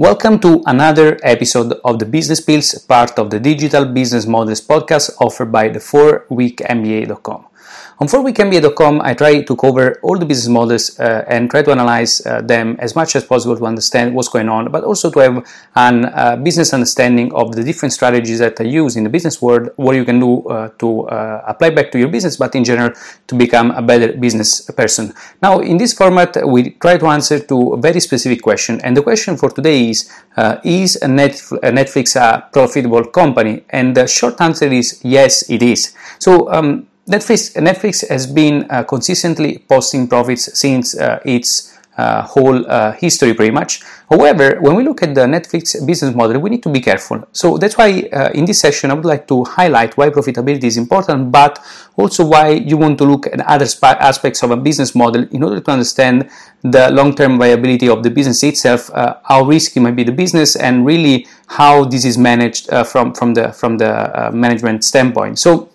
Welcome to another episode of the Business Pills, part of the Digital Business Models podcast offered by the 4weekmba.com. On 4weekmba.com, I try to cover all the business models uh, and try to analyze uh, them as much as possible to understand what's going on, but also to have a uh, business understanding of the different strategies that I use in the business world, what you can do uh, to uh, apply back to your business, but in general to become a better business person. Now, in this format, we try to answer to a very specific question, and the question for today is: uh, Is Netflix a profitable company? And the short answer is yes, it is. So. Um, Netflix, Netflix has been uh, consistently posting profits since uh, its uh, whole uh, history, pretty much. However, when we look at the Netflix business model, we need to be careful. So that's why uh, in this session, I would like to highlight why profitability is important, but also why you want to look at other sp- aspects of a business model in order to understand the long-term viability of the business itself, uh, how risky might be the business, and really how this is managed from from the from the management standpoint. So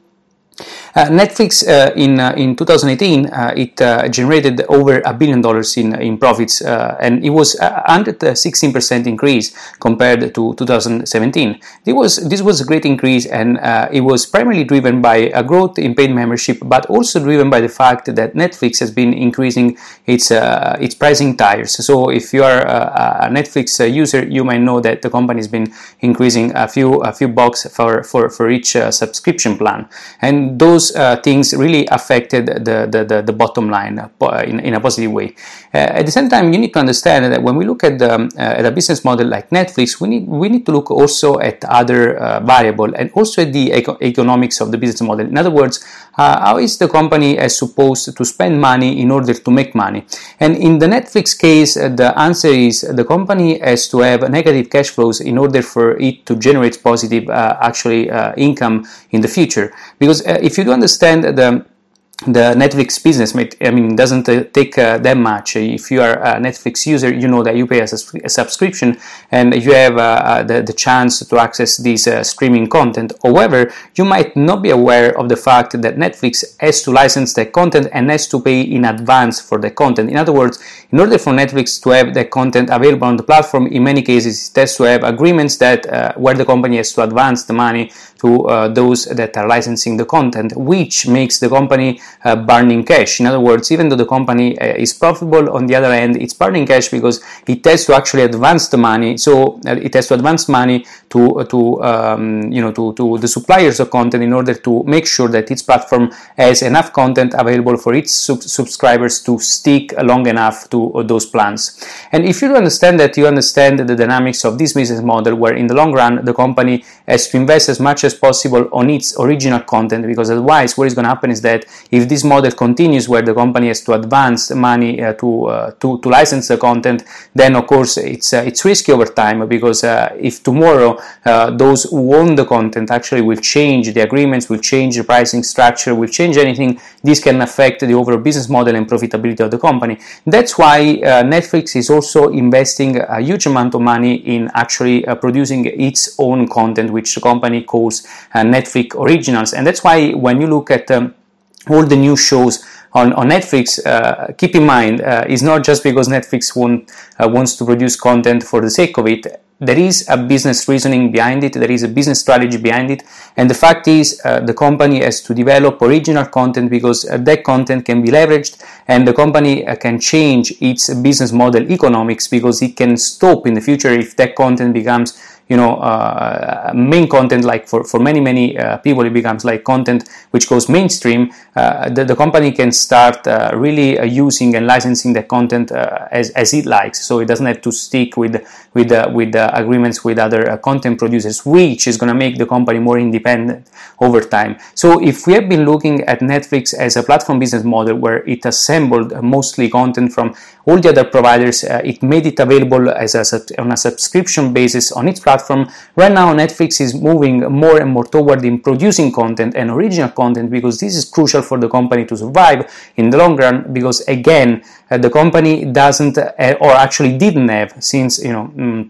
Netflix uh, in uh, in 2018 uh, it uh, generated over a billion dollars in in profits uh, and it was a 116 percent increase compared to 2017. It was this was a great increase and it was primarily driven by a growth in paid membership, but also driven by the fact that Netflix has been increasing its its pricing tiers. So if you are a Netflix user, you might know that the company has been increasing a few a few bucks for for for each subscription plan, and those those uh, things really affected the, the, the, the bottom line uh, in, in a positive way. Uh, at the same time, you need to understand that when we look at, um, at a business model like Netflix, we need, we need to look also at other variable and also at the eco- economics of the business model. In other words, how is the company supposed to spend money in order to make money? And in the Netflix case, the answer is the company has to have negative cash flows in order for it to generate positive uh, actually uh, income in the future. Because uh, if you do understand the the Netflix business, I mean, doesn't uh, take uh, that much. If you are a Netflix user, you know that you pay a, a subscription and you have uh, uh the, the, chance to access this uh, streaming content. However, you might not be aware of the fact that Netflix has to license the content and has to pay in advance for the content. In other words, in order for Netflix to have the content available on the platform, in many cases, it has to have agreements that where the company has to advance the money to those that are licensing the content, which makes the company uh, burning cash. In other words, even though the company uh, is profitable, on the other hand, it's burning cash because it has to actually advance the money. So uh, it has to advance money to to um, you know to, to the suppliers of content in order to make sure that its platform has enough content available for its sub- subscribers to stick long enough to uh, those plans. And if you understand that, you understand the dynamics of this business model, where in the long run the company has to invest as much as possible on its original content, because otherwise, what is going to happen is that if this model continues where the company has to advance money uh, to, uh, to, to license the content, then of course it's uh, it's risky over time because uh, if tomorrow uh, those who own the content actually will change the agreements, will change the pricing structure, will change anything, this can affect the overall business model and profitability of the company. That's why uh, Netflix is also investing a huge amount of money in actually producing its own content, which the company calls Netflix Originals, and that's why when you look at um, all the new shows on, on Netflix, uh, keep in mind, uh, is not just because Netflix uh, wants to produce content for the sake of it. There is a business reasoning behind it, there is a business strategy behind it, and the fact is uh, the company has to develop original content because uh, that content can be leveraged and the company uh, can change its business model economics because it can stop in the future if that content becomes you know uh, main content like for, for many many uh, people it becomes like content which goes mainstream. Uh, the, the company can start uh, really uh, using and licensing the content uh, as, as it likes. So it doesn't have to stick with with with agreements with other content producers which is going to make the company more independent over time. So if we have been looking at netflix as a platform business model where it assembled mostly content from all the other providers it made it available as a on a subscription basis on its platform platform. Right now, Netflix is moving more and more toward in producing content and original content because this is crucial for the company to survive in the long run. Because again, uh, the company doesn't, uh, or actually didn't have since you know. Mm,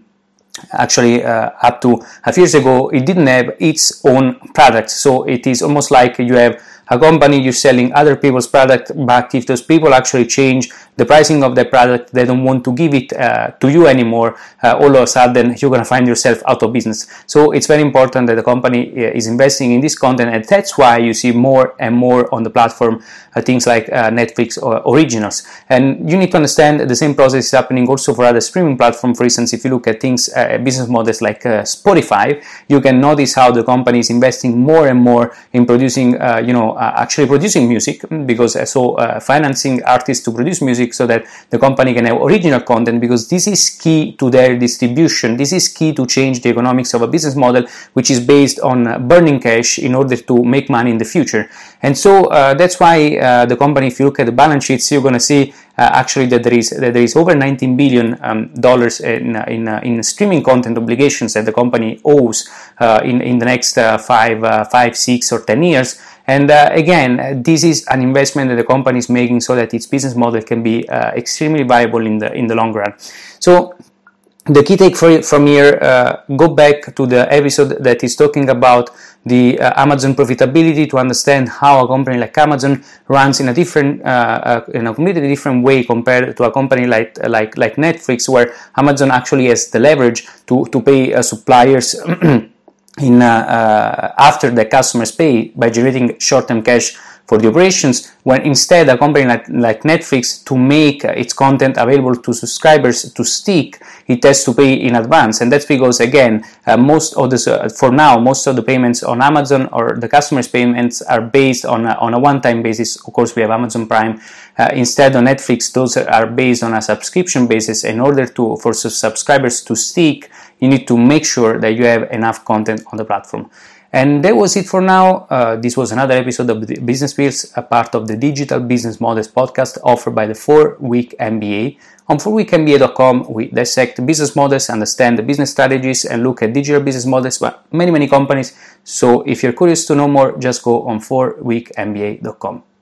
actually uh, up to a few years ago it didn't have its own product so it is almost like you have a company you're selling other people's product, but if those people actually change the pricing of their product, they don't want to give it uh, to you anymore, uh, all of a sudden you're going to find yourself out of business. So it's very important that the company uh, is investing in this content, and that's why you see more and more on the platform uh, things like uh, Netflix or originals. And you need to understand the same process is happening also for other streaming platforms. For instance, if you look at things, uh, business models like Spotify, you can notice how the company is investing more and more in producing, you know, Uh, actually producing music mm, because uh, so uh, financing artists to produce music so that the company can have original content because this is key to their distribution. This is key to change the economics of a business model which is based on burning cash in order to make money in the future. And so uh, that's why uh, the company, if you look at the balance sheets, you're going to see uh, actually that there is that there is over 19 billion um, dollars in in, in streaming content obligations that the company owes in in the next five, five, six, or ten years. And uh, again, this is an investment that the company is making so that its business model can be uh, extremely viable in the in the long run. So the key take from here, uh, go back to the episode that is talking about the uh, Amazon profitability to understand how a company like Amazon runs in a different, uh, uh in a completely different way compared to a company like like like Netflix, where Amazon actually has the leverage to to pay uh, suppliers. in uh, after the customers pay by generating short-term cash for the operations when instead a company like, like Netflix to make its content available to subscribers to stick it has to pay in advance. And that's because again uh, most of the uh, for now most of the payments on Amazon or the customers payments are based on a, on a one-time basis. Of course we have Amazon Prime uh, instead on Netflix those are based on a subscription basis in order to for subscribers to stick you need to make sure that you have enough content on the platform and that was it for now. Uh, this was another episode of the Business Pills, a part of the Digital Business Models podcast offered by the 4 Week MBA. On 4weekmba.com, we dissect business models, understand the business strategies, and look at digital business models by many, many companies. So if you're curious to know more, just go on 4weekmba.com.